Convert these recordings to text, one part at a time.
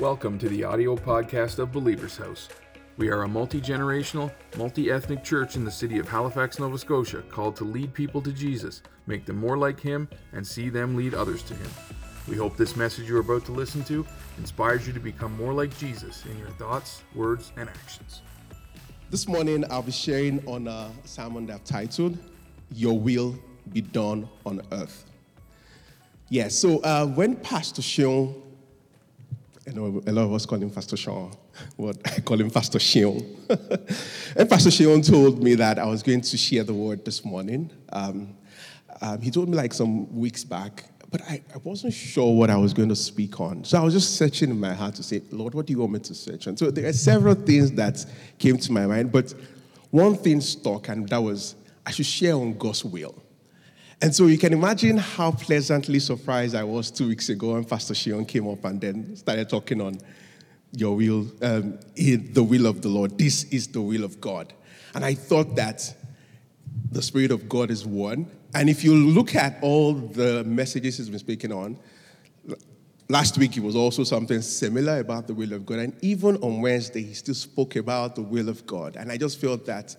Welcome to the audio podcast of Believer's House. We are a multi generational, multi ethnic church in the city of Halifax, Nova Scotia, called to lead people to Jesus, make them more like Him, and see them lead others to Him. We hope this message you're about to listen to inspires you to become more like Jesus in your thoughts, words, and actions. This morning, I'll be sharing on a sermon that I've titled, Your Will Be Done on Earth. Yeah, so uh, when Pastor Sean, I know a lot of us call him Pastor Sean, but I call him Pastor Sean. and Pastor Sean told me that I was going to share the word this morning. Um, um, he told me like some weeks back, but I, I wasn't sure what I was going to speak on. So I was just searching in my heart to say, Lord, what do you want me to search on? So there are several things that came to my mind, but one thing stuck, and that was I should share on God's will. And so you can imagine how pleasantly surprised I was two weeks ago when Pastor Sean came up and then started talking on your will, um, the will of the Lord. This is the will of God. And I thought that the Spirit of God is one. And if you look at all the messages he's been speaking on, last week it was also something similar about the will of God. And even on Wednesday, he still spoke about the will of God. And I just felt that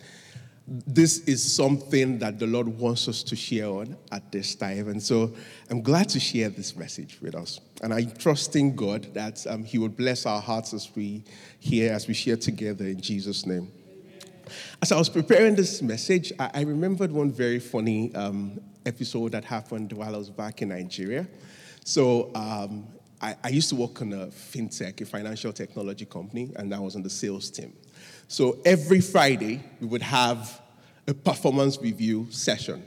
this is something that the Lord wants us to share on at this time. And so I'm glad to share this message with us. And I'm trusting God that um, He will bless our hearts as we hear, as we share together in Jesus' name. As I was preparing this message, I, I remembered one very funny um, episode that happened while I was back in Nigeria. So um, I, I used to work on a fintech, a financial technology company, and I was on the sales team. So every Friday, we would have a performance review session.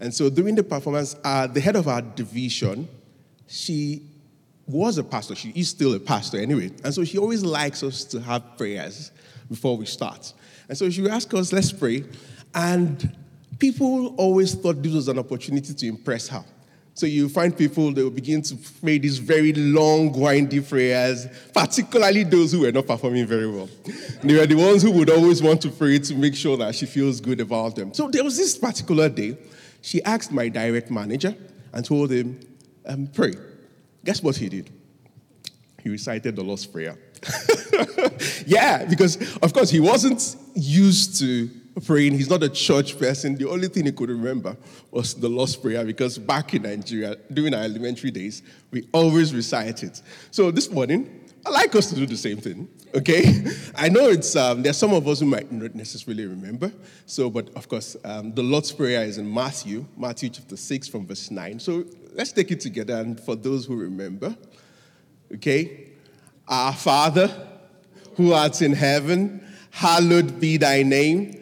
And so during the performance, uh, the head of our division, she was a pastor. She is still a pastor anyway. And so she always likes us to have prayers before we start. And so she would ask us, let's pray. And people always thought this was an opportunity to impress her. So you find people, they will begin to pray these very long, windy prayers, particularly those who were not performing very well. they were the ones who would always want to pray to make sure that she feels good about them. So there was this particular day, she asked my direct manager and told him, um, pray. Guess what he did? He recited the Lord's Prayer. yeah, because of course he wasn't used to praying. He's not a church person. The only thing he could remember was the Lord's Prayer because back in Nigeria, during our elementary days, we always recite it. So this morning, i like us to do the same thing, okay? I know it's, um, there's some of us who might not necessarily remember. So, but of course, um, the Lord's Prayer is in Matthew, Matthew chapter 6 from verse 9. So let's take it together. And for those who remember, okay? Our Father, who art in heaven, hallowed be thy name.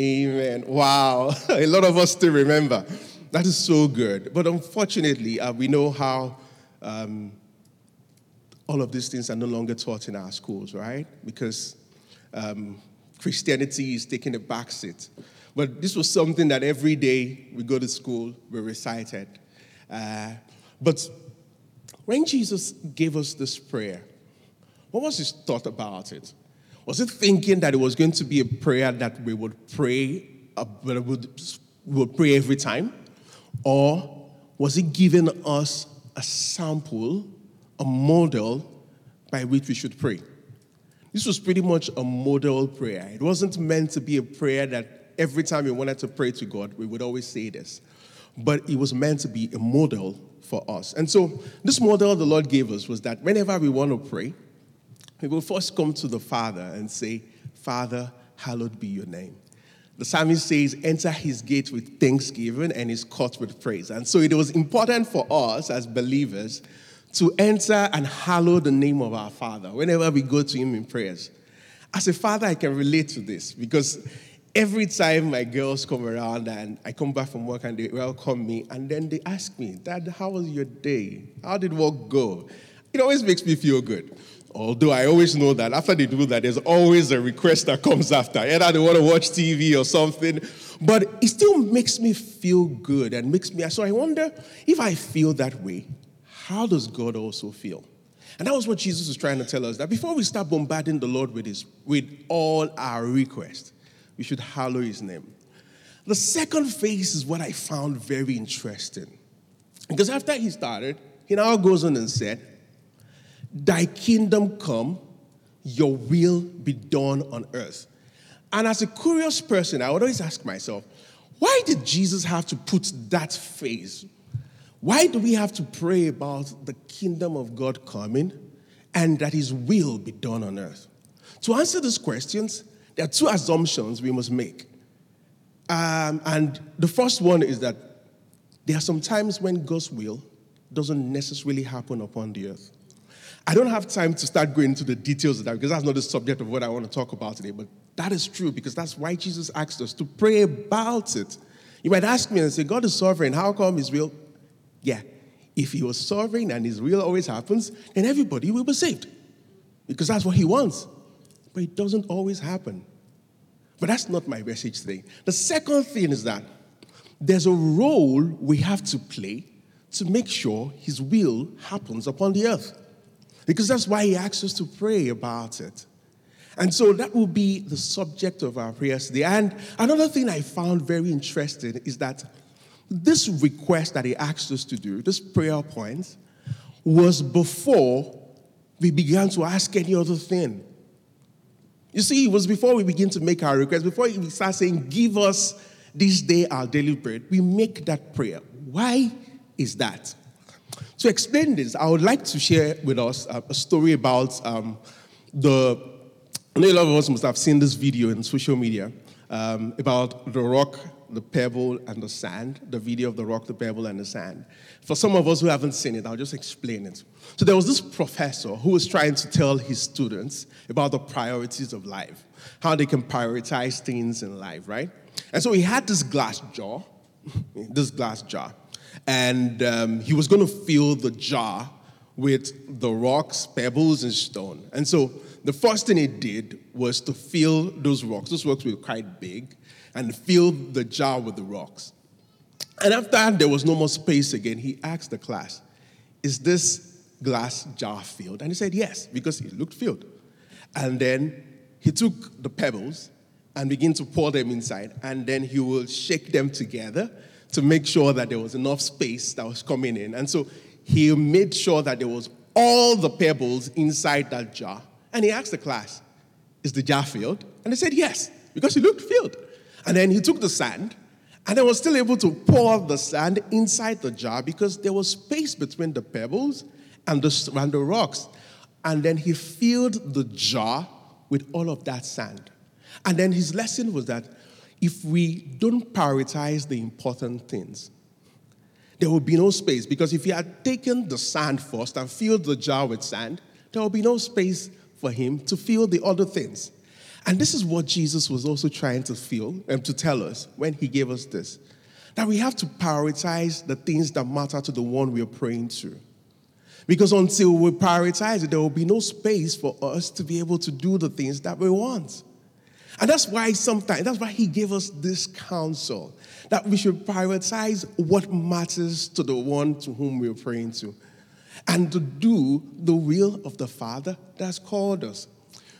Amen. Wow. A lot of us still remember. That is so good. But unfortunately, uh, we know how um, all of these things are no longer taught in our schools, right? Because um, Christianity is taking a back seat. But this was something that every day we go to school, we recited. Uh, but when Jesus gave us this prayer, what was his thought about it? Was it thinking that it was going to be a prayer that we would pray, uh, we would, would pray every time? Or was it giving us a sample, a model by which we should pray? This was pretty much a model prayer. It wasn't meant to be a prayer that every time we wanted to pray to God, we would always say this. But it was meant to be a model for us. And so, this model the Lord gave us was that whenever we want to pray, we will first come to the Father and say, Father, hallowed be your name. The psalmist says, enter his gate with thanksgiving and his court with praise. And so it was important for us as believers to enter and hallow the name of our Father whenever we go to him in prayers. As a father, I can relate to this because every time my girls come around and I come back from work and they welcome me, and then they ask me, Dad, how was your day? How did work go? It always makes me feel good Although I always know that after they do that, there's always a request that comes after. Either they want to watch TV or something. But it still makes me feel good and makes me. So I wonder if I feel that way, how does God also feel? And that was what Jesus was trying to tell us that before we start bombarding the Lord with, his, with all our requests, we should hallow his name. The second phase is what I found very interesting. Because after he started, he now goes on and said, Thy kingdom come, your will be done on earth. And as a curious person, I would always ask myself, why did Jesus have to put that phrase? Why do we have to pray about the kingdom of God coming and that his will be done on earth? To answer these questions, there are two assumptions we must make. Um, and the first one is that there are some times when God's will doesn't necessarily happen upon the earth. I don't have time to start going into the details of that because that's not the subject of what I want to talk about today, but that is true because that's why Jesus asked us to pray about it. You might ask me and say, God is sovereign. How come His will? Yeah. If He was sovereign and His will always happens, then everybody will be saved because that's what He wants. But it doesn't always happen. But that's not my message today. The second thing is that there's a role we have to play to make sure His will happens upon the earth. Because that's why He asks us to pray about it. And so that will be the subject of our prayers today. And another thing I found very interesting is that this request that He asked us to do, this prayer point, was before we began to ask any other thing. You see, it was before we begin to make our request, before we start saying, Give us this day our daily bread, we make that prayer. Why is that? To explain this, I would like to share with us a, story about um, the. I know a lot of us must have seen this video in social media um, about the rock, the pebble, and the sand. The video of the rock, the pebble, and the sand. For some of us who haven't seen it, I'll just explain it. So there was this professor who was trying to tell his students about the priorities of life, how they can prioritize things in life, right? And so he had this glass jar, this glass jar, and um, he was going to fill the jar with the rocks, pebbles, and stone. And so the first thing he did was to fill those rocks. Those rocks were quite big, and fill the jar with the rocks. And after there was no more space again, he asked the class, Is this glass jar filled? And he said, Yes, because it looked filled. And then he took the pebbles and began to pour them inside, and then he will shake them together to make sure that there was enough space that was coming in. And so he made sure that there was all the pebbles inside that jar. And he asked the class, Is the jar filled? And they said, Yes, because it looked filled. And then he took the sand and they were still able to pour the sand inside the jar because there was space between the pebbles and the, and the rocks. And then he filled the jar with all of that sand. And then his lesson was that if we don't prioritize the important things, there will be no space. Because if he had taken the sand first and filled the jar with sand, there will be no space for him to fill the other things. And this is what Jesus was also trying to feel and to tell us when he gave us this that we have to prioritize the things that matter to the one we are praying to. Because until we prioritize it, there will be no space for us to be able to do the things that we want. And that's why sometimes, that's why he gave us this counsel that we should prioritize what matters to the one to whom we're praying to and to do the will of the Father that's called us.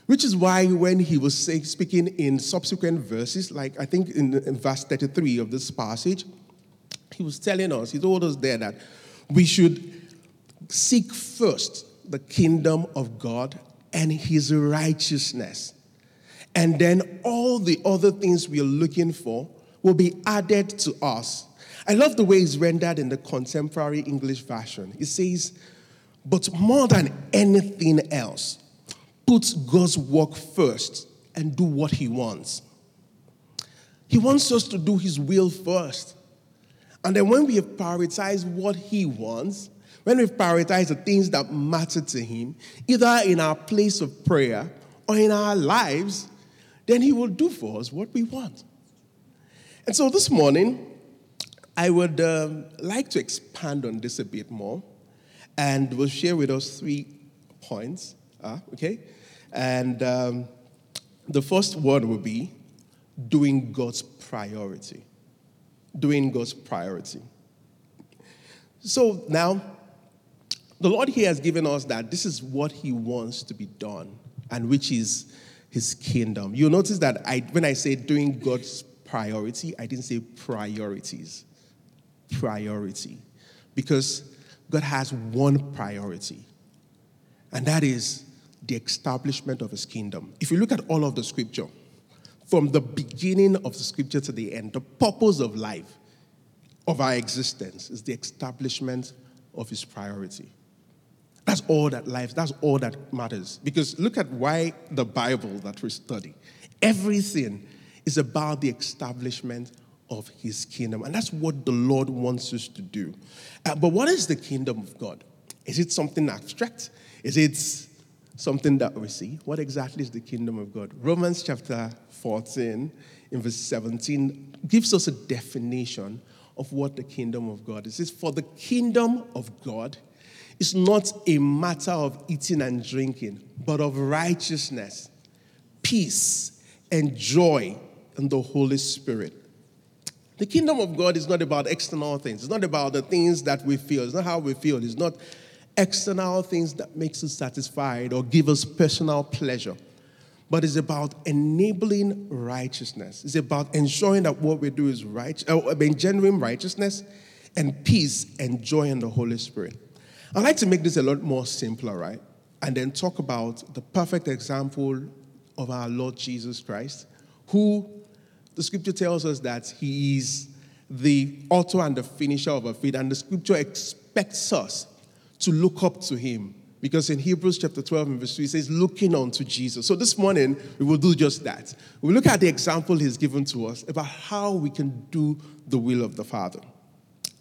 Which is why when he was speaking in subsequent verses, like I think in, in verse 33 of this passage, he was telling us, he told us there that we should seek first the kingdom of God and his righteousness. And then all the other things we are looking for will be added to us. I love the way it's rendered in the contemporary English version. It says, but more than anything else, put God's work first and do what He wants. He wants us to do His will first. And then when we have prioritized what He wants, when we've prioritized the things that matter to Him, either in our place of prayer or in our lives, then He will do for us what we want. And so this morning, I would um, like to expand on this a bit more and will share with us three points Uh, okay? And um, the first word will be doing God's priority. Doing God's priority. So now, the Lord here has given us that this is what He wants to be done, and which is His kingdom. You'll notice that I, when I say doing God's priority, I didn't say priorities. Priority. Because God has one priority, and that is the establishment of His kingdom. If you look at all of the scripture, from the beginning of the scripture to the end, the purpose of life, of our existence, is the establishment of His priority. That's all that life, that's all that matters. Because look at why the Bible that we study, everything is about the establishment of his kingdom. And that's what the Lord wants us to do. Uh, but what is the kingdom of God? Is it something abstract? Is it something that we see? What exactly is the kingdom of God? Romans chapter 14, in verse 17, gives us a definition of what the kingdom of God is. It says, For the kingdom of God it's not a matter of eating and drinking, but of righteousness, peace, and joy in the Holy Spirit. The kingdom of God is not about external things. It's not about the things that we feel. It's not how we feel. It's not external things that makes us satisfied or give us personal pleasure. But it's about enabling righteousness. It's about ensuring that what we do is right, uh, genuine righteousness and peace and joy in the Holy Spirit. I'd like to make this a lot more simpler, right? And then talk about the perfect example of our Lord Jesus Christ, who the scripture tells us that he is the author and the finisher of our faith, and the scripture expects us to look up to him. Because in Hebrews chapter 12 and verse 3, it says, looking unto Jesus. So this morning, we will do just that. We'll look at the example he's given to us about how we can do the will of the Father.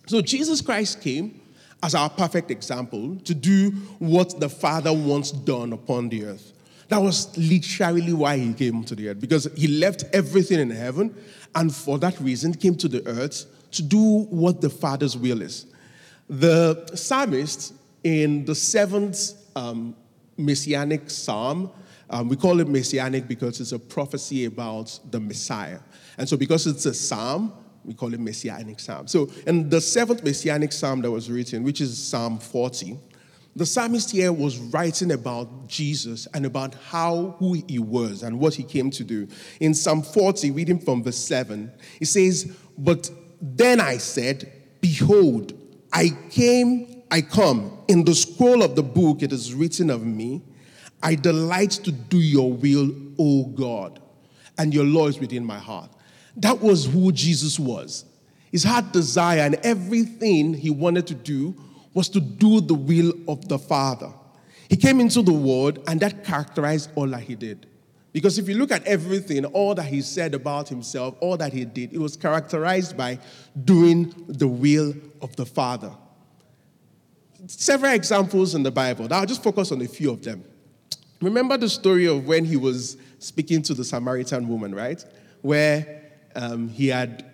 So Jesus Christ came as our perfect example to do what the Father wants done upon the earth. That was literally why he came to the earth, because he left everything in heaven and for that reason came to the earth to do what the Father's will is. The psalmist in the seventh um, messianic psalm, um, we call it messianic because it's a prophecy about the Messiah. And so, because it's a psalm, we call it Messianic Psalm. So, in the seventh Messianic Psalm that was written, which is Psalm 40, the psalmist here was writing about Jesus and about how who he was and what he came to do. In Psalm 40, reading from verse 7, he says, But then I said, Behold, I came, I come. In the scroll of the book it is written of me, I delight to do your will, O God, and your law is within my heart. That was who Jesus was. His heart desire and everything he wanted to do was to do the will of the Father. He came into the world, and that characterized all that he did. Because if you look at everything, all that he said about himself, all that he did, it was characterized by doing the will of the Father. Several examples in the Bible. I'll just focus on a few of them. Remember the story of when he was speaking to the Samaritan woman, right? Where um, he had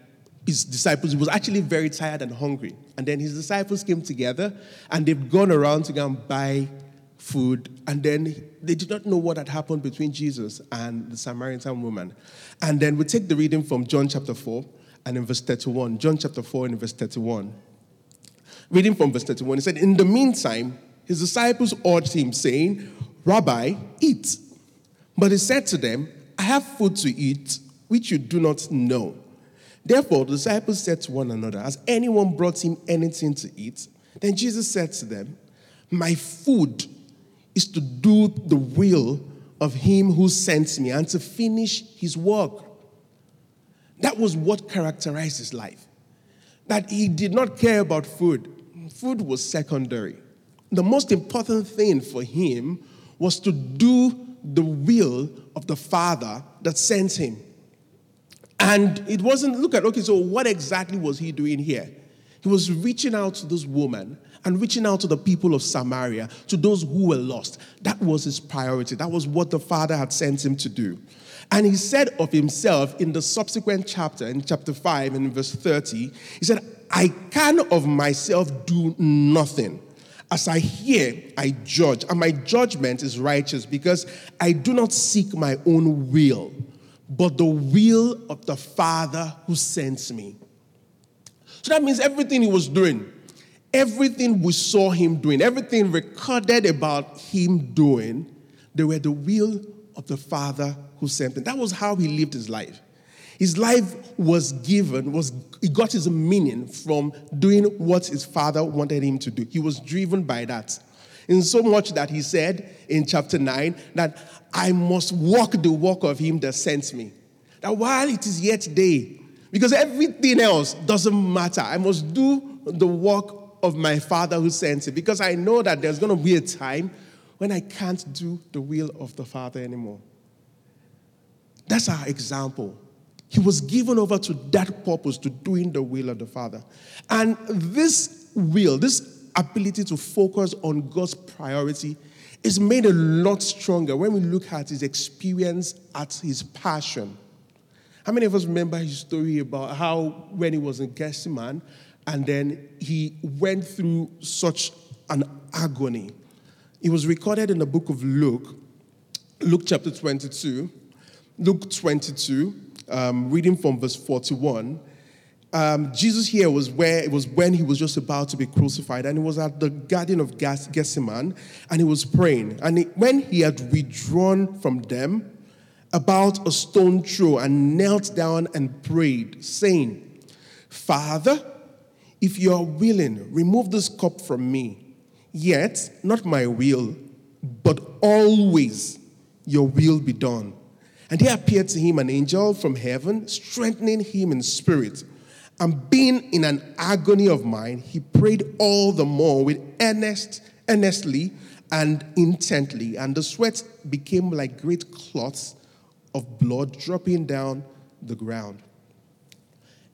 his disciples, he was actually very tired and hungry. And then his disciples came together and they've gone around to go and buy food. And then they did not know what had happened between Jesus and the Samaritan woman. And then we take the reading from John chapter 4 and in verse 31. John chapter 4 and verse 31. Reading from verse 31, he said, In the meantime, his disciples urged him, saying, Rabbi, eat. But he said to them, I have food to eat which you do not know. Therefore, the disciples said to one another, Has anyone brought him anything to eat? Then Jesus said to them, My food is to do the will of him who sent me and to finish his work. That was what characterized his life. That he did not care about food, food was secondary. The most important thing for him was to do the will of the Father that sent him. And it wasn't, look at, okay, so what exactly was he doing here? He was reaching out to this woman and reaching out to the people of Samaria, to those who were lost. That was his priority. That was what the Father had sent him to do. And he said of himself in the subsequent chapter, in chapter 5 and verse 30, he said, I can of myself do nothing. as I hear, I judge, and my judgment is righteous because I do not seek my own will, but the will of the Father who sends me. So that means everything he was doing, everything we saw him doing, everything recorded about him doing, they were the will of the Father who sent him. That was how he lived his life. His life was given, was he got his meaning from doing what his father wanted him to do. He was driven by that. In so much that he said in chapter 9 that I must walk the walk of him that sent me. That while it is yet day, because everything else doesn't matter, I must do the work of my father who sent me. Because I know that there's going to be a time when I can't do the will of the father anymore. That's our example. He was given over to that purpose, to doing the will of the Father. And this will, this ability to focus on God's priority, is made a lot stronger when we look at his experience at his passion. How many of us remember his story about how when he was in Gethsemane and then he went through such an agony? It was recorded in the book of Luke, Luke chapter 22. Luke 22, um, reading from verse 41, um, Jesus here was where it was when he was just about to be crucified, and he was at the Garden of Gethsemane, and he was praying. And he, when he had withdrawn from them, about a stone throw, and knelt down and prayed, saying, Father, if you are willing, remove this cup from me. Yet, not my will, but always your will be done. And there appeared to him an angel from heaven, strengthening him in spirit. And being in an agony of mind, he prayed all the more with earnest, earnestly and intently. And the sweat became like great clots of blood dropping down the ground.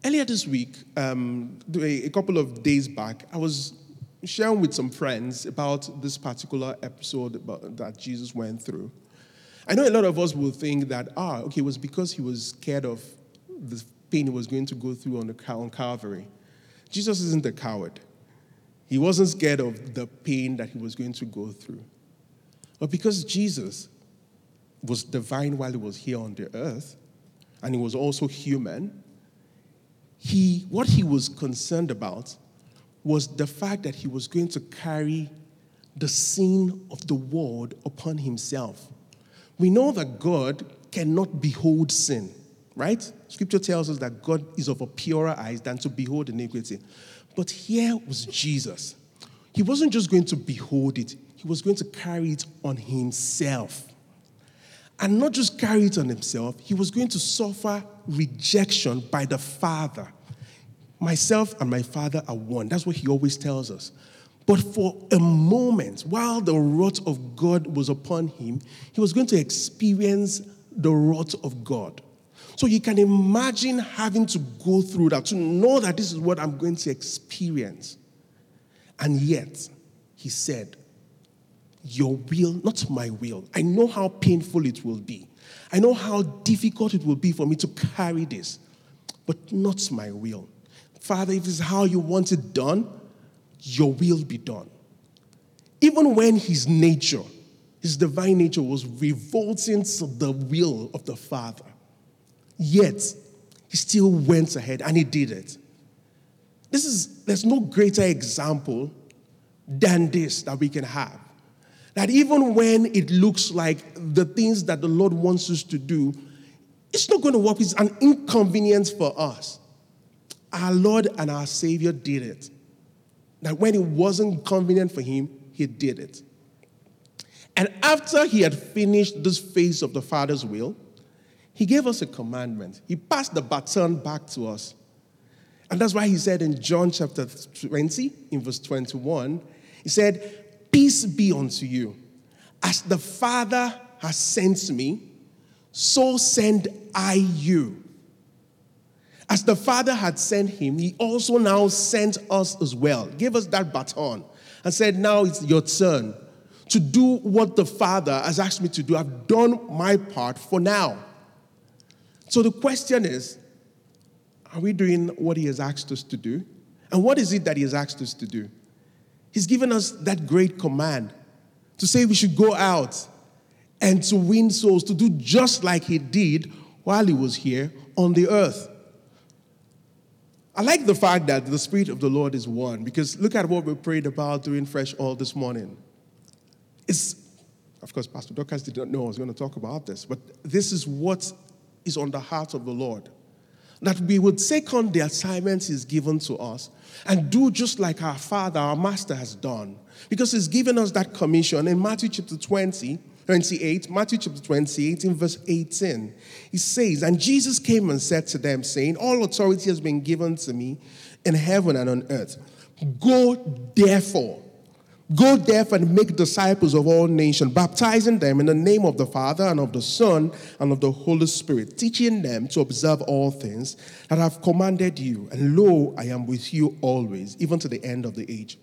Earlier this week, um, a couple of days back, I was sharing with some friends about this particular episode that Jesus went through. I know a lot of us will think that, ah, okay, it was because he was scared of the pain he was going to go through on, the, on Calvary. Jesus isn't a coward. He wasn't scared of the pain that he was going to go through. But because Jesus was divine while he was here on the earth, and he was also human, he, what he was concerned about was the fact that he was going to carry the sin of the world upon himself we know that God cannot behold sin, right? Scripture tells us that God is of a purer eyes than to behold iniquity. But here was Jesus. He wasn't just going to behold it, he was going to carry it on himself. And not just carry it on himself, he was going to suffer rejection by the Father. Myself and my Father are one. That's what he always tells us. But for a moment, while the wrath of God was upon him, he was going to experience the wrath of God. So you can imagine having to go through that, to know that this is what I'm going to experience. And yet, he said, Your will, not my will. I know how painful it will be. I know how difficult it will be for me to carry this, but not my will. Father, if it's how you want it done, your will be done. Even when his nature, his divine nature, was revolting to the will of the Father, yet he still went ahead and he did it. This is, there's no greater example than this that we can have. That even when it looks like the things that the Lord wants us to do, it's not going to work, it's an inconvenience for us. Our Lord and our Savior did it that when it wasn't convenient for him, he did it. And after he had finished this phase of the Father's will, he gave us a commandment. He passed the baton back to us. And that's why he said in John chapter 20, in verse 21, he said, Peace be unto you. As the Father has sent me, so send I you. As the Father had sent him, he also now sent us as well, gave us that baton, and said, Now it's your turn to do what the Father has asked me to do. I've done my part for now. So the question is are we doing what he has asked us to do? And what is it that he has asked us to do? He's given us that great command to say we should go out and to win souls, to do just like He did while He was here on the earth. I like the fact that the Spirit of the Lord is one because look at what we prayed about during Fresh Oil this morning. It's, of course, Pastor Dorcas did not know I was going to talk about this, but this is what is on the heart of the Lord. That we would take on the assignments He's given to us and do just like our Father, our Master, has done. Because He's given us that commission in Matthew chapter 20, 28, Matthew chapter 28, in verse 18. He says, And Jesus came and said to them, saying, All authority has been given to me in heaven and on earth. Go therefore. Go therefore and make disciples of all nations, baptizing them in the name of the Father and of the Son and of the Holy Spirit, teaching them to observe all things that I have commanded you. And lo, I am with you always, even to the end of the age.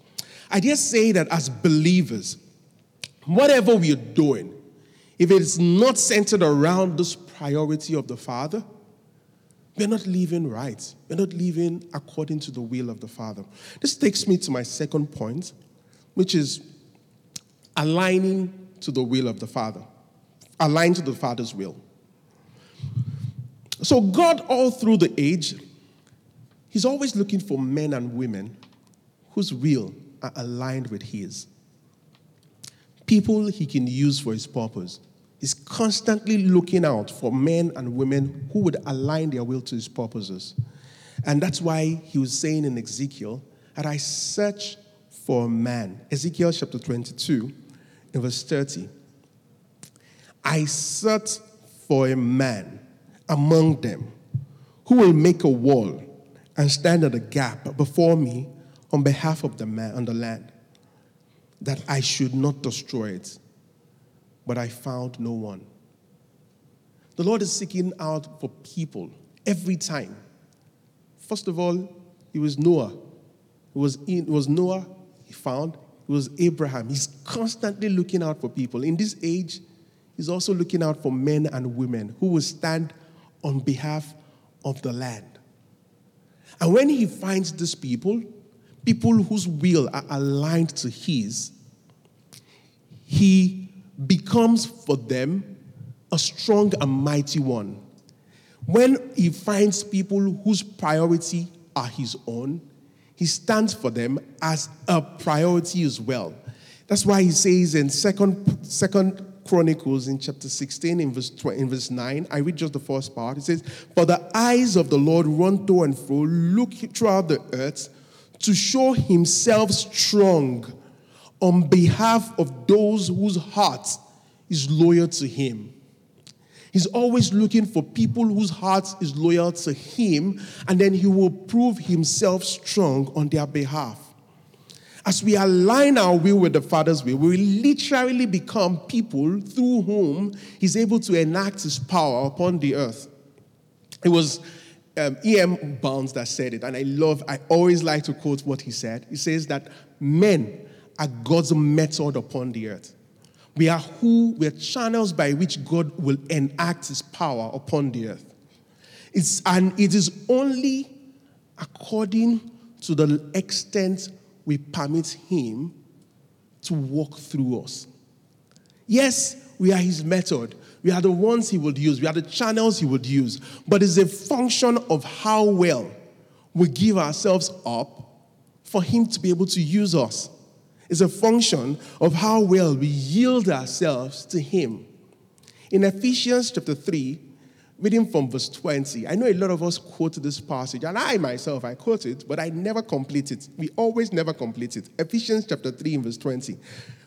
I dare say that as believers, whatever we are doing, if it is not centered around this priority of the Father, we're not living right. We're not living according to the will of the Father. This takes me to my second point, which is aligning to the will of the Father, align to the Father's will. So, God, all through the age, He's always looking for men and women whose will are aligned with His. People He can use for His purpose. He's constantly looking out for men and women who would align their will to His purposes. And that's why He was saying in Ezekiel that I search for a man. Ezekiel chapter 22, in verse 30. I search for a man among them who will make a wall and stand at the gap before me on behalf of the man on the land, that I should not destroy it. But I found no one. The Lord is seeking out for people every time. First of all, it was Noah. It was, in, it was Noah he found. Was Abraham. He's constantly looking out for people. In this age, he's also looking out for men and women who will stand on behalf of the land. And when he finds these people, people whose will are aligned to his, he becomes for them a strong and mighty one. When he finds people whose priority are his own, he stands for them as a priority as well. That's why he says in second, second Chronicles in chapter 16 in verse, 20, in verse 9, I read just the first part. It says, For the eyes of the Lord run to and fro, look throughout the earth to show himself strong on behalf of those whose heart is loyal to him. He's always looking for people whose heart is loyal to him, and then he will prove himself strong on their behalf. As we align our will with the Father's will, we literally become people through whom He's able to enact His power upon the earth. It was um, E.M. Bounds that said it, and I love, I always like to quote what he said. He says that men are God's method upon the earth. We are who, we are channels by which God will enact His power upon the earth. It's, and it is only according to the extent we permit Him to walk through us. Yes, we are His method. We are the ones He would use. We are the channels He would use. But it's a function of how well we give ourselves up for Him to be able to use us. It's a function of how well we yield ourselves to Him. In Ephesians chapter 3, reading from verse 20. I know a lot of us quote this passage, and I myself, I quote it, but I never complete it. We always never complete it. Ephesians chapter 3, verse 20.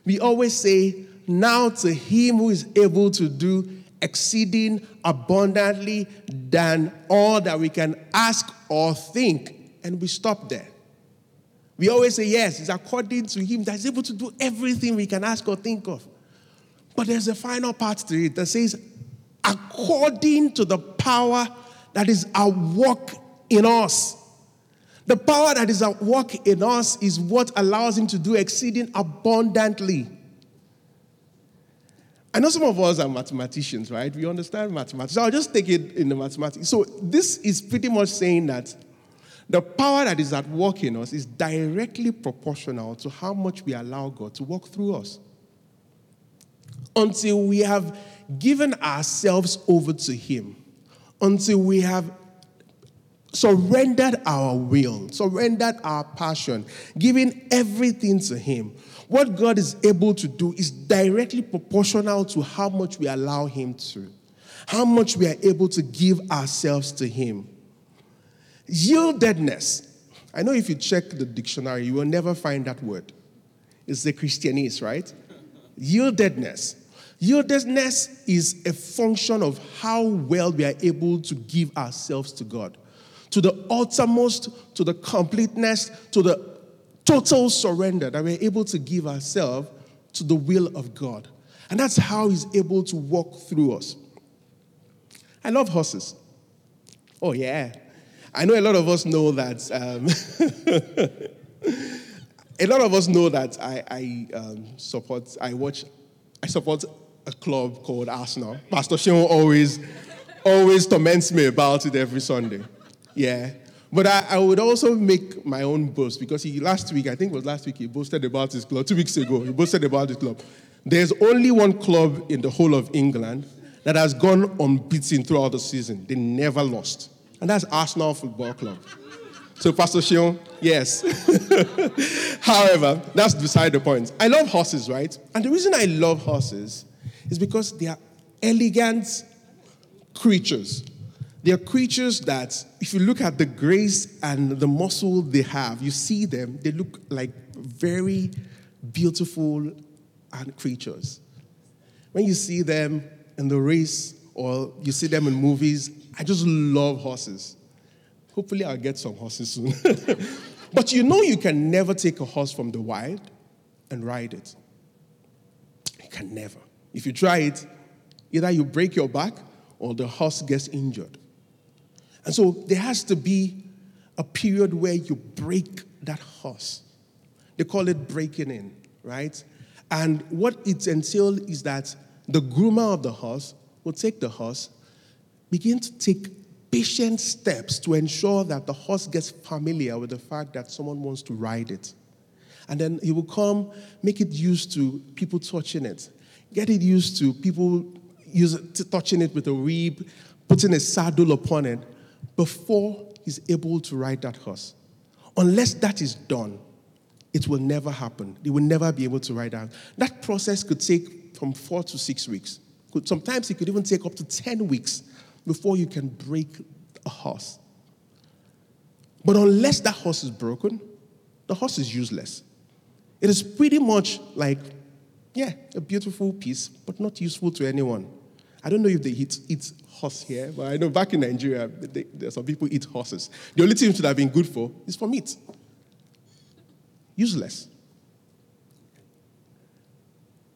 We always say, Now to him who is able to do exceeding abundantly than all that we can ask or think. And we stop there. We always say, Yes, it's according to him that is able to do everything we can ask or think of. But there's a final part to it that says, according to the power that is at work in us. The power that is at work in us is what allows him to do exceeding abundantly. I know some of us are mathematicians, right? We understand mathematics. So I'll just take it in the mathematics. So this is pretty much saying that The power that is at work in us is directly proportional to how much we allow God to work through us. Until we have given ourselves over to Him, until we have surrendered our will, surrendered our passion, giving everything to Him, what God is able to do is directly proportional to how much we allow Him to, how much we are able to give ourselves to Him. Yieldedness. I know if you check the dictionary, you will never find that word. It's the Christianese, right? Yieldedness. Yieldedness is a function of how well we are able to give ourselves to God, to the uttermost, to the completeness, to the total surrender that we're able to give ourselves to the will of God. And that's how He's able to walk through us. I love horses. Oh, yeah. I know a lot of us know that. Um, a lot of us know that I, I um, support, I watch, I support a club called Arsenal. Pastor Sean always, always torments me about it every Sunday. Yeah. But I, I, would also make my own boast because he last week, I think it was last week, he boasted about his club. Two weeks ago, he boasted about his club. There's only one club in the whole of England that has gone unbeaten throughout the season. They never lost. And that's Arsenal Football Club. So, Pastor Sean, yes. However, that's beside the point. I love horses, right? And the reason I love horses is because they are elegant creatures. They are creatures that, if you look at the grace and the muscle they have, you see them, they look like very beautiful creatures. When you see them in the race or you see them in movies, I just love horses. Hopefully, I'll get some horses soon. but you know, you can never take a horse from the wild and ride it. You can never. If you try it, either you break your back or the horse gets injured. And so there has to be a period where you break that horse. They call it breaking in, right? And what it entails is that the groomer of the horse will take the horse begin to take patient steps to ensure that the horse gets familiar with the fact that someone wants to ride it. And then he will come, make it used to people touching it, get it used to people use it, touching it with a rib, putting a saddle upon it before he's able to ride that horse. Unless that is done, it will never happen. They will never be able to ride out. That process could take from four to six weeks. Sometimes it could even take up to 10 weeks before you can break a horse. But unless that horse is broken, the horse is useless. It is pretty much like, yeah, a beautiful piece, but not useful to anyone. I don't know if they eat, eat horse here, but I know back in Nigeria, they, there some people eat horses. The only thing it should have been good for is for meat. Useless.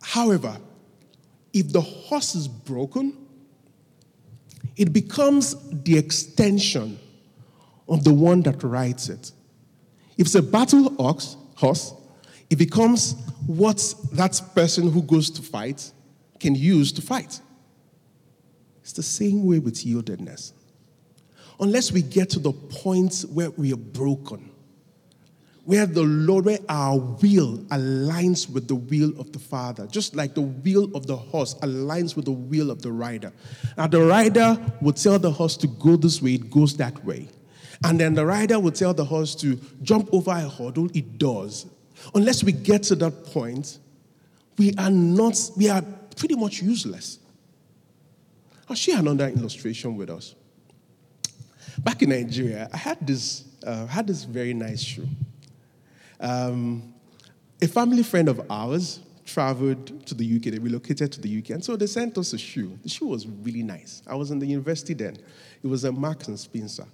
However, if the horse is broken, it becomes the extension of the one that rides it. If it's a battle ox, horse, it becomes what that person who goes to fight can use to fight. It's the same way with yieldedness. Unless we get to the point where we are broken, where the Lord, where our will aligns with the will of the Father, just like the will of the horse aligns with the will of the rider. Now, the rider would tell the horse to go this way, it goes that way. And then the rider would tell the horse to jump over a hurdle, it does. Unless we get to that point, we are not, we are pretty much useless. I'll share another illustration with us. Back in Nigeria, I had this, uh, had this very nice shoe. Um, a family friend of ours traveled to the UK. They relocated to the UK. And so they sent us a shoe. The shoe was really nice. I was in the university then. It was a Marks and Spencer.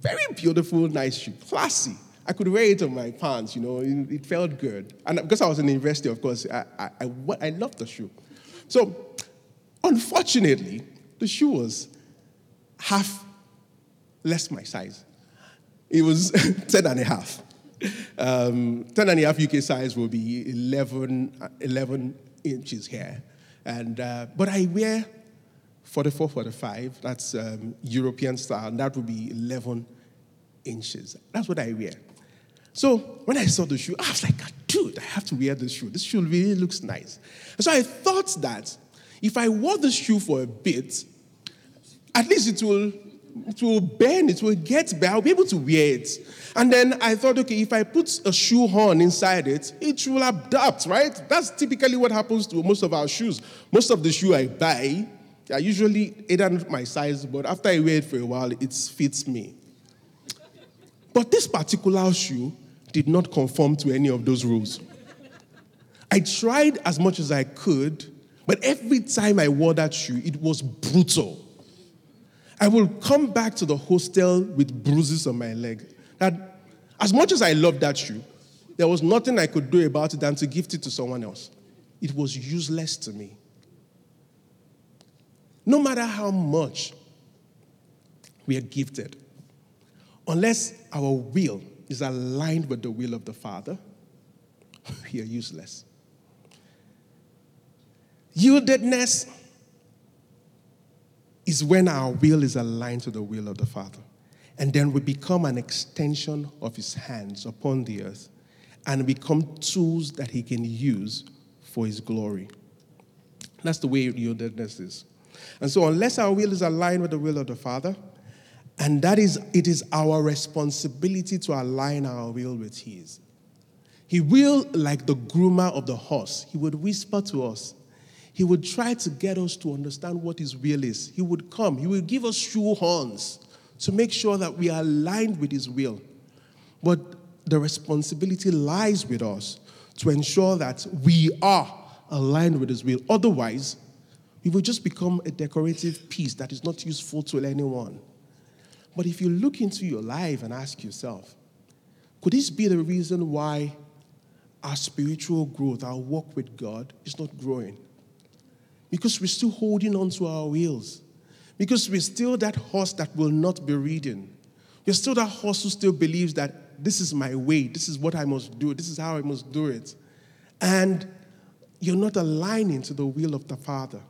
Very beautiful, nice shoe. Classy. I could wear it on my pants, you know, it, felt good. And because I was in the university, of course, I, I, I, I loved the shoe. So, unfortunately, the shoe was half less my size. It was 10 and a half. Um, 10 and a half UK size will be 11, 11 inches here. And, uh, but I wear 44, 45, that's um, European style, and that would be 11 inches. That's what I wear. So when I saw the shoe, I was like, dude, I have to wear this shoe. This shoe really looks nice. And so I thought that if I wore this shoe for a bit, at least it will it will bend, it will get better. I'll be able to wear it. And then I thought, okay, if I put a shoe horn inside it, it will adapt, right? That's typically what happens to most of our shoes. Most of the shoe I buy are usually either not my size, but after I wear it for a while, it fits me. But this particular shoe did not conform to any of those rules. I tried as much as I could, but every time I wore that shoe, it was brutal. I will come back to the hostel with bruises on my leg. That, as much as I loved that shoe, there was nothing I could do about it than to gift it to someone else. It was useless to me. No matter how much we are gifted, unless our will is aligned with the will of the Father, we are useless. Yieldedness is when our will is aligned to the will of the Father. And then we become an extension of His hands upon the earth and become tools that He can use for His glory. That's the way your yieldedness is. And so, unless our will is aligned with the will of the Father, and that is, it is our responsibility to align our will with His. He will, like the groomer of the horse, He would whisper to us. He would try to get us to understand what His will is. He would come, He will give us shoe horns to make sure that we are aligned with His will. But the responsibility lies with us to ensure that we are aligned with His will. Otherwise, we will just become a decorative piece that is not useful to anyone. But if you look into your life and ask yourself, could this be the reason why our spiritual growth, our walk with God, is not growing? Because we're still holding on to our wheels. Because we're still that horse that will not be ridden. We're still that horse who still believes that this is my way, this is what I must do, this is how I must do it. And you're not aligning to the will of the Father.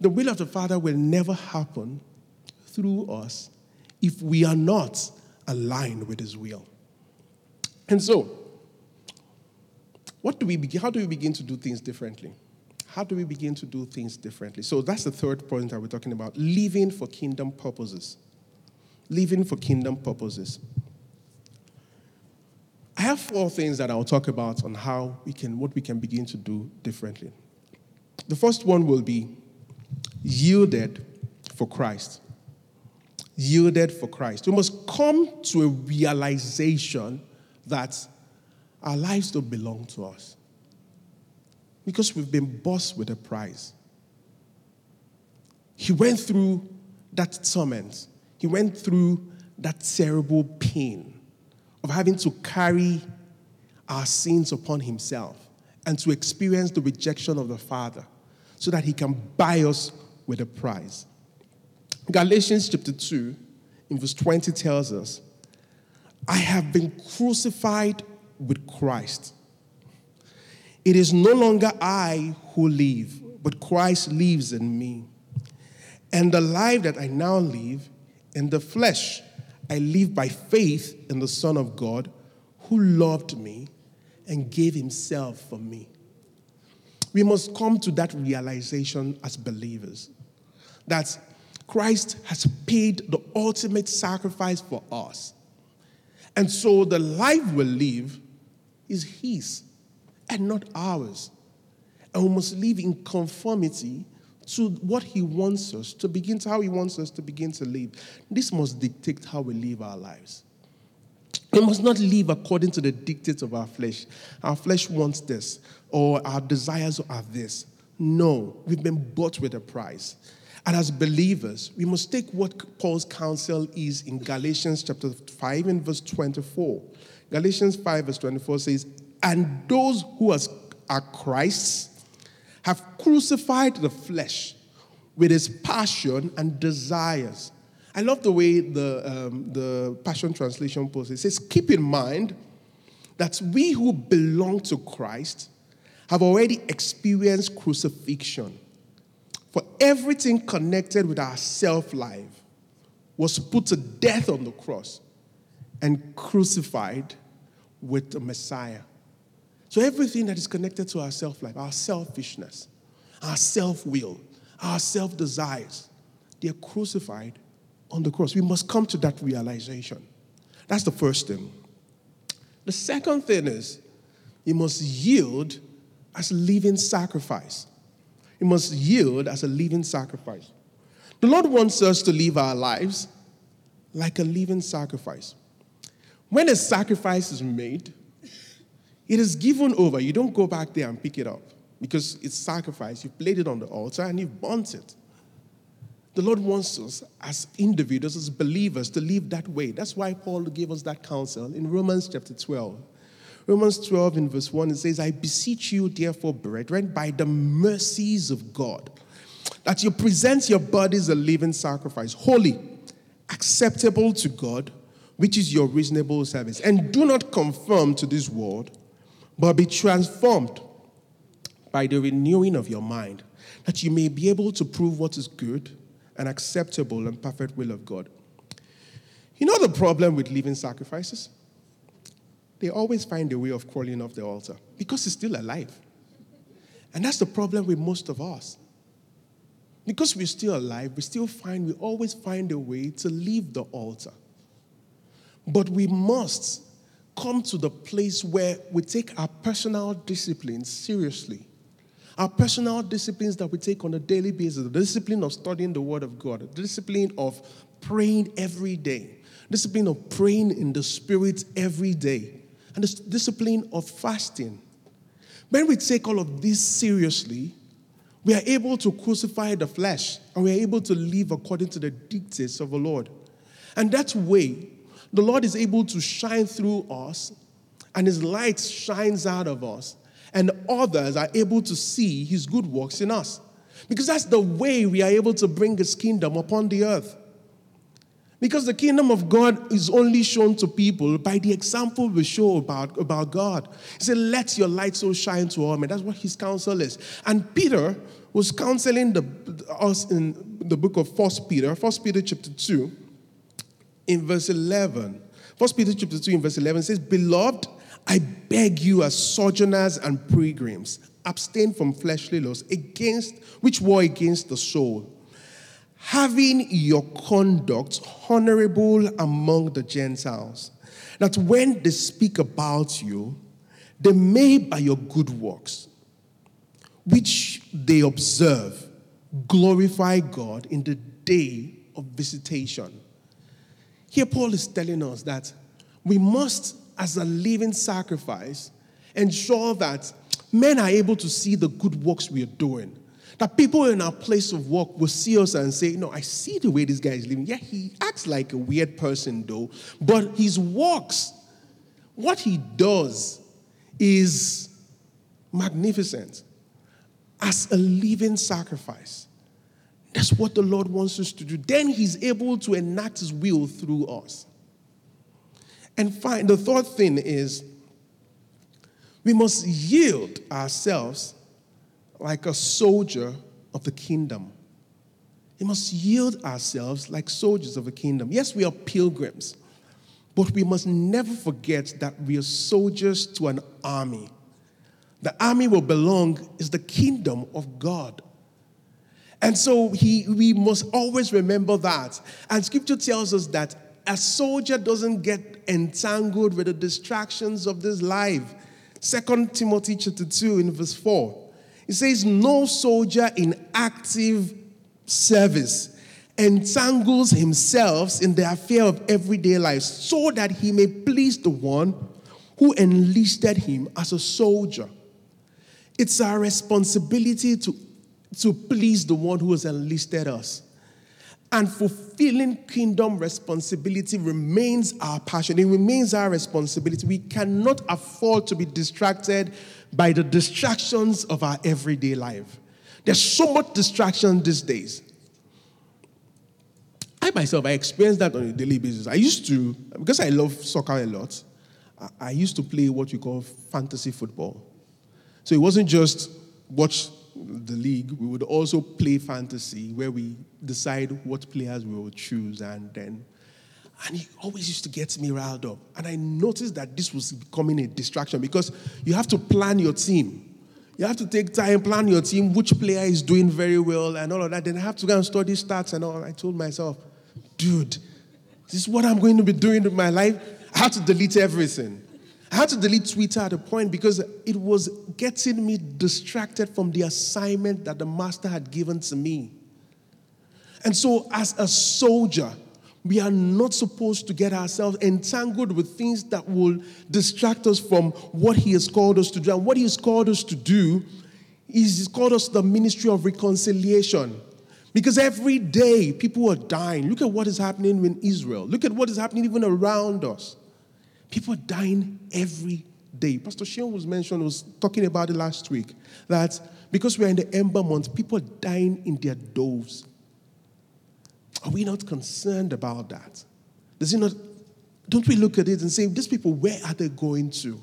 The will of the Father will never happen through us if we are not aligned with His will. And so, what do we how do we begin to do things differently? How do we begin to do things differently? So that's the third point that we're talking about living for kingdom purposes. Living for kingdom purposes. I have four things that I'll talk about on how we can, what we can begin to do differently. The first one will be yielded for Christ yielded for Christ. We must come to a realization that our lives don't belong to us because we've been bought with a price. He went through that torment, he went through that terrible pain of having to carry our sins upon himself and to experience the rejection of the Father so that he can buy us with a price. Galatians chapter 2, in verse 20, tells us, I have been crucified with Christ. It is no longer I who live, but Christ lives in me. And the life that I now live in the flesh, I live by faith in the Son of God who loved me and gave himself for me. We must come to that realization as believers that Christ has paid the ultimate sacrifice for us. And so the life we live is His and not ours. And we must live in conformity to what He wants us to begin to how He wants us to begin to live. This must dictate how we live our lives. We must not live according to the dictates of our flesh. Our flesh wants this, or our desires are this. No, we've been bought with a price. And as believers, we must take what Paul's counsel is in Galatians chapter 5 and verse 24. Galatians 5 verse 24 says, And those who are Christ's have crucified the flesh with its passion and desires. I love the way the, um, the Passion Translation puts it. It says, Keep in mind that we who belong to Christ have already experienced crucifixion for everything connected with our self life was put to death on the cross and crucified with the Messiah. So everything that is connected to our self life, our selfishness, our self will, our self desires, they're crucified on the cross. We must come to that realization. That's the first thing. The second thing is you must yield as a living sacrifice. You must yield as a living sacrifice. The Lord wants us to live our lives like a living sacrifice. When a sacrifice is made, it is given over. You don't go back there and pick it up because it's sacrifice. You've laid it on the altar and you've burnt it. The Lord wants us as individuals, as believers, to live that way. That's why Paul gave us that counsel in Romans chapter 12. Romans 12 in verse 1, it says, I beseech you, therefore, brethren, by the mercies of God, that you present your bodies a living sacrifice, holy, acceptable to God, which is your reasonable service. And do not conform to this world, but be transformed by the renewing of your mind, that you may be able to prove what is good and acceptable and perfect will of God. You know the problem with living sacrifices? They always find a way of crawling off the altar because it's still alive. And that's the problem with most of us. Because we're still alive, we still find, we always find a way to leave the altar. But we must come to the place where we take our personal disciplines seriously. Our personal disciplines that we take on a daily basis, the discipline of studying the Word of God, the discipline of praying every day, discipline of praying in the Spirit every day, and the discipline of fasting. When we take all of this seriously, we are able to crucify the flesh and we are able to live according to the dictates of the Lord. And that way, the Lord is able to shine through us and His light shines out of us and others are able to see his good works in us. Because that's the way we are able to bring his kingdom upon the earth. Because the kingdom of God is only shown to people by the example we show about, about God. He said, Let your light so shine to all men. That's what his counsel is. And Peter was counseling the, us in the book of First Peter, First Peter chapter 2, in verse 11. First Peter chapter 2 in verse 11 says, Beloved, I beg you, as sojourners and pilgrims, abstain from fleshly lusts against which war against the soul, having your conduct honorable among the Gentiles, that when they speak about you, they may by your good works, which they observe, glorify God in the day of visitation. Here, Paul is telling us that we must as a living sacrifice, ensure that men are able to see the good works we are doing. That people in our place of work will see us and say, No, I see the way this guy is living. Yeah, he acts like a weird person, though, but his works, what he does, is magnificent as a living sacrifice. That's what the Lord wants us to do. Then he's able to enact his will through us. And fine, the third thing is we must yield ourselves like a soldier of the kingdom. We must yield ourselves like soldiers of the kingdom. Yes, we are pilgrims, but we must never forget that we are soldiers to an army. The army will belong is the kingdom of God. And so he, we must always remember that. And scripture tells us that a soldier doesn't get entangled with the distractions of this life. Second Timothy chapter 2 in verse 4. It says, No soldier in active service entangles himself in the affair of everyday life so that he may please the one who enlisted him as a soldier. It's our responsibility to, to please the one who has enlisted us. And fulfilling kingdom responsibility remains our passion. It remains our responsibility. We cannot afford to be distracted by the distractions of our everyday life. There's so much distraction these days. I myself, I experience that on a daily basis. I used to, because I love soccer a lot, I used to play what we call fantasy football. So it wasn't just watch the league, we would also play fantasy where we decide what players we will choose and then and he always used to get me riled up. And I noticed that this was becoming a distraction because you have to plan your team. You have to take time, plan your team, which player is doing very well, and all of that. Then I have to go and study stats and all. I told myself, dude, this is what I'm going to be doing with my life. I have to delete everything. I had to delete Twitter at a point because it was getting me distracted from the assignment that the master had given to me. And so, as a soldier, we are not supposed to get ourselves entangled with things that will distract us from what He has called us to do. And what He has called us to do is He's called us the ministry of reconciliation. Because every day people are dying. Look at what is happening in Israel. Look at what is happening even around us. People are dying every day. Pastor Sean was mentioned, was talking about it last week, that because we're in the ember month, people are dying in their doves. Are we not concerned about that? Does it not, don't we look at it and say, these people, where are they going to?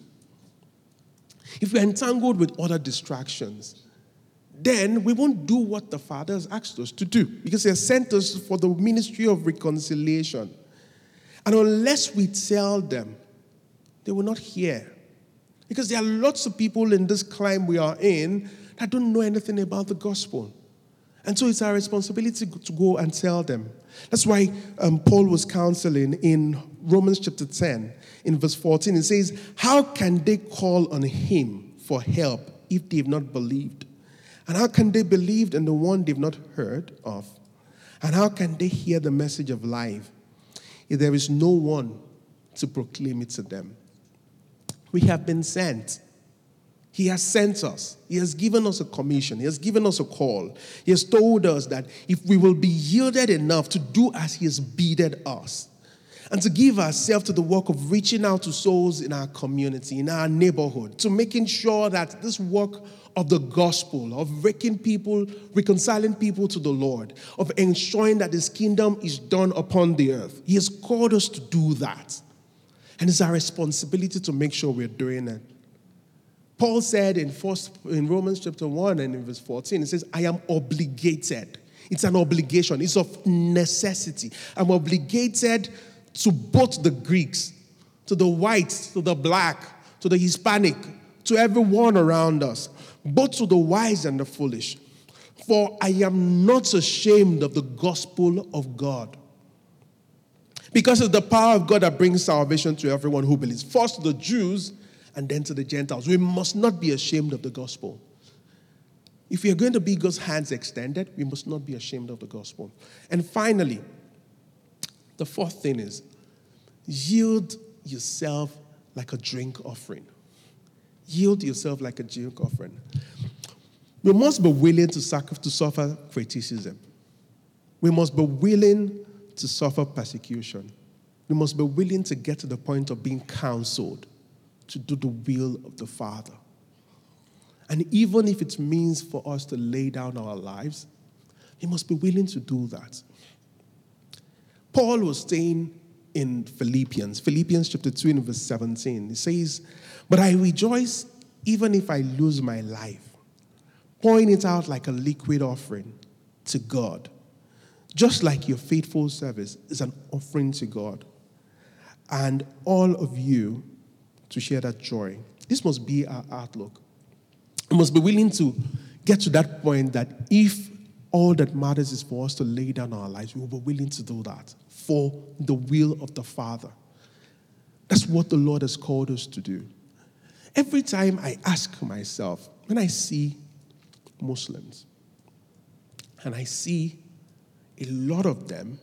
If we're entangled with other distractions, then we won't do what the Father has asked us to do because He has sent us for the ministry of reconciliation. And unless we tell them, they will not hear. Because there are lots of people in this clime we are in that don't know anything about the gospel. And so it's our responsibility to go and tell them. That's why um, Paul was counseling in Romans chapter 10, in verse 14. It says, How can they call on him for help if they've not believed? And how can they believe in the one they've not heard of? And how can they hear the message of life if there is no one to proclaim it to them? We have been sent. He has sent us. He has given us a commission. He has given us a call. He has told us that if we will be yielded enough to do as He has bidded us, and to give ourselves to the work of reaching out to souls in our community, in our neighborhood, to making sure that this work of the gospel, of waking people, reconciling people to the Lord, of ensuring that His kingdom is done upon the earth. He has called us to do that. And it's our responsibility to make sure we're doing it. Paul said in, first, in Romans chapter 1 and in verse 14, it says, I am obligated. It's an obligation, it's of necessity. I'm obligated to both the Greeks, to the whites, to the black, to the Hispanic, to everyone around us, both to the wise and the foolish. For I am not ashamed of the gospel of God. Because it's the power of God that brings salvation to everyone who believes. First to the Jews, and then to the Gentiles. We must not be ashamed of the gospel. If we are going to be God's hands extended, we must not be ashamed of the gospel. And finally, the fourth thing is yield yourself like a drink offering. Yield yourself like a drink offering. We must be willing to, suffer criticism. We must be willing to suffer persecution. We must be willing to get to the point of being counseled to do the will of the Father. And even if it means for us to lay down our lives, we must be willing to do that. Paul was saying in Philippians, Philippians chapter 2 and verse 17, he says, But I rejoice even if I lose my life, pouring it out like a liquid offering to God, just like your faithful service is an offering to God. And all of you to share that joy. This must be our outlook. We must be willing to get to that point that if all that matters is for us to lay down our lives, we will be willing to do that for the will of the Father. That's what the Lord has called us to do. Every time I ask myself, when I see Muslims, and I see a lot of them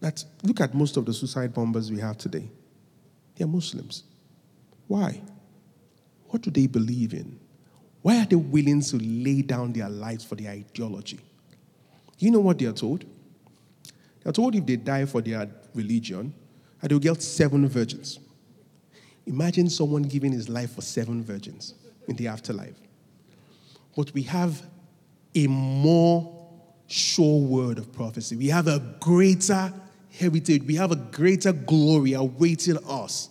that look at most of the suicide bombers we have today, they're Muslims. Why? What do they believe in? Why are they willing to lay down their lives for their ideology? You know what they are told? They are told if they die for their religion, they'll get seven virgins. Imagine someone giving his life for seven virgins in the afterlife. But we have a more sure word of prophecy. We have a greater heritage. We have a greater glory awaiting us.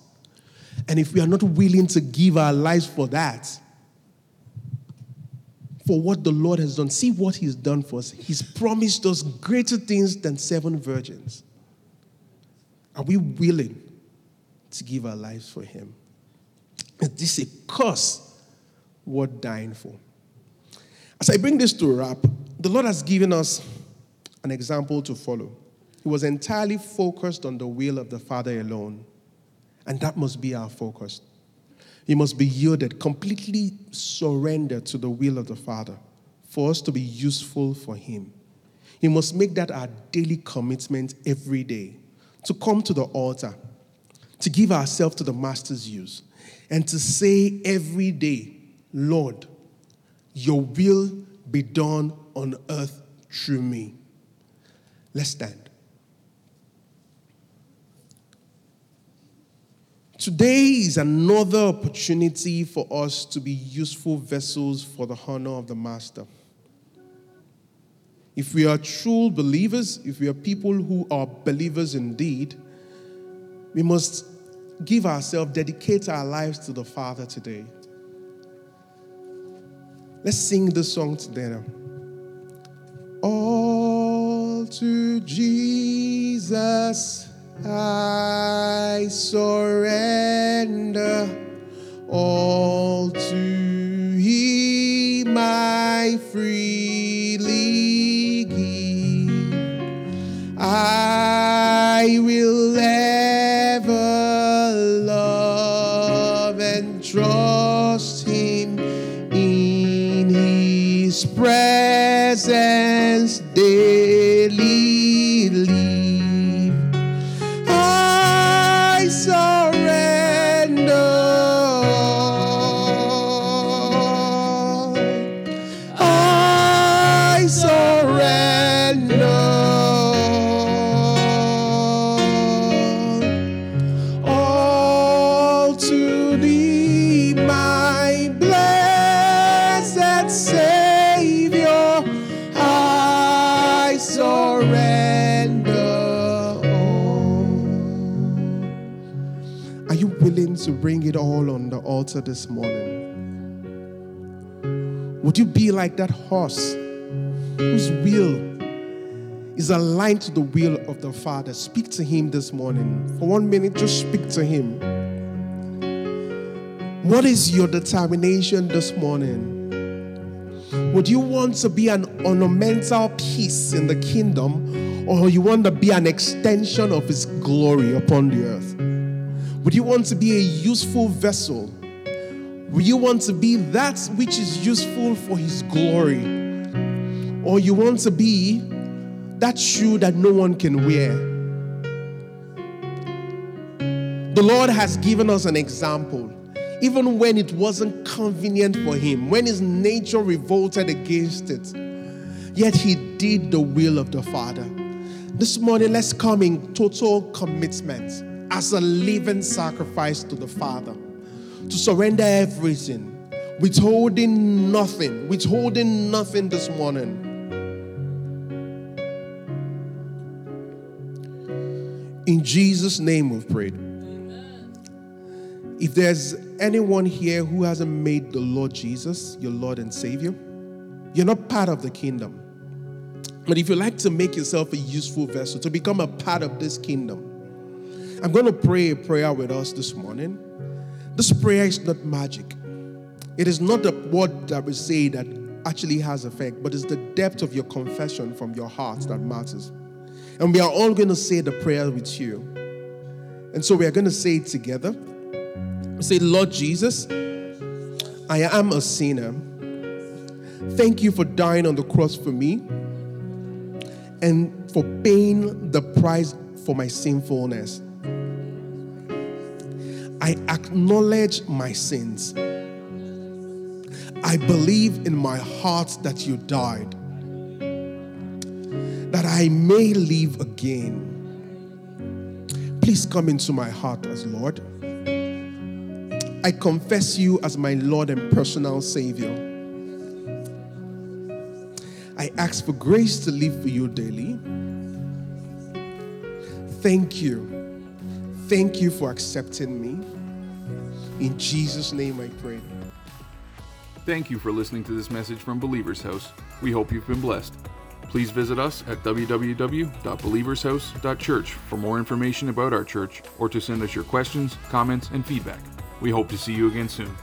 And if we are not willing to give our lives for that, for what the Lord has done. See what He's done for us. He's promised us greater things than seven virgins. Are we willing to give our lives for Him? Is this a cause worth dying for? As I bring this to a wrap, the Lord has given us an example to follow. He was entirely focused on the will of the Father alone, and that must be our focus. He must be yielded, completely surrendered to the will of the Father for us to be useful for Him. He must make that our daily commitment every day to come to the altar, to give ourselves to the Master's use, and to say every day, Lord, your will be done on earth through me. Let's stand. Today is another opportunity for us to be useful vessels for the honor of the Master. If we are true believers, if we are people who are believers indeed, we must give ourselves, dedicate our lives to the Father today. Let's sing this song together. All to Jesus I surrender. All to Him I freely give. I will ever presence to bring it all on the altar this morning? Would you be like that horse whose will is aligned to the will of the Father? Speak to Him this morning. For one minute, just speak to Him. What is your determination this morning? Would you want to be an ornamental piece in the kingdom, or you want to be an extension of His glory upon the earth? Would you want to be a useful vessel? Would you want to be that which is useful for His glory? Or you want to be that shoe that no one can wear? The Lord has given us an example. Even when it wasn't convenient for Him, when His nature revolted against it, yet He did the will of the Father. This morning, let's come in total commitment as a living sacrifice to the Father to surrender everything, withholding nothing, withholding nothing this morning. In Jesus' name we've prayed. If there's anyone here who hasn't made the Lord Jesus your Lord and Savior, you're not part of the kingdom. But if you like to make yourself a useful vessel, to become a part of this kingdom, I'm going to pray a prayer with us this morning. This prayer is not magic. It is not the word that we say that actually has effect, but it's the depth of your confession from your heart that matters. And we are all going to say the prayer with you. And so we are going to say it together. Say, Lord Jesus, I am a sinner. Thank you for dying on the cross for me and for paying the price for my sinfulness. I acknowledge my sins. I believe in my heart that you died, that I may live again. Please come into my heart as Lord. I confess you as my Lord and personal Savior. I ask for grace to live for you daily. Thank you. Thank you for accepting me. In Jesus' name I pray. Thank you for listening to this message from Believer's House. We hope you've been blessed. Please visit us at www.believershouse.church for more information about our church or to send us your questions, comments, and feedback. We hope to see you again soon.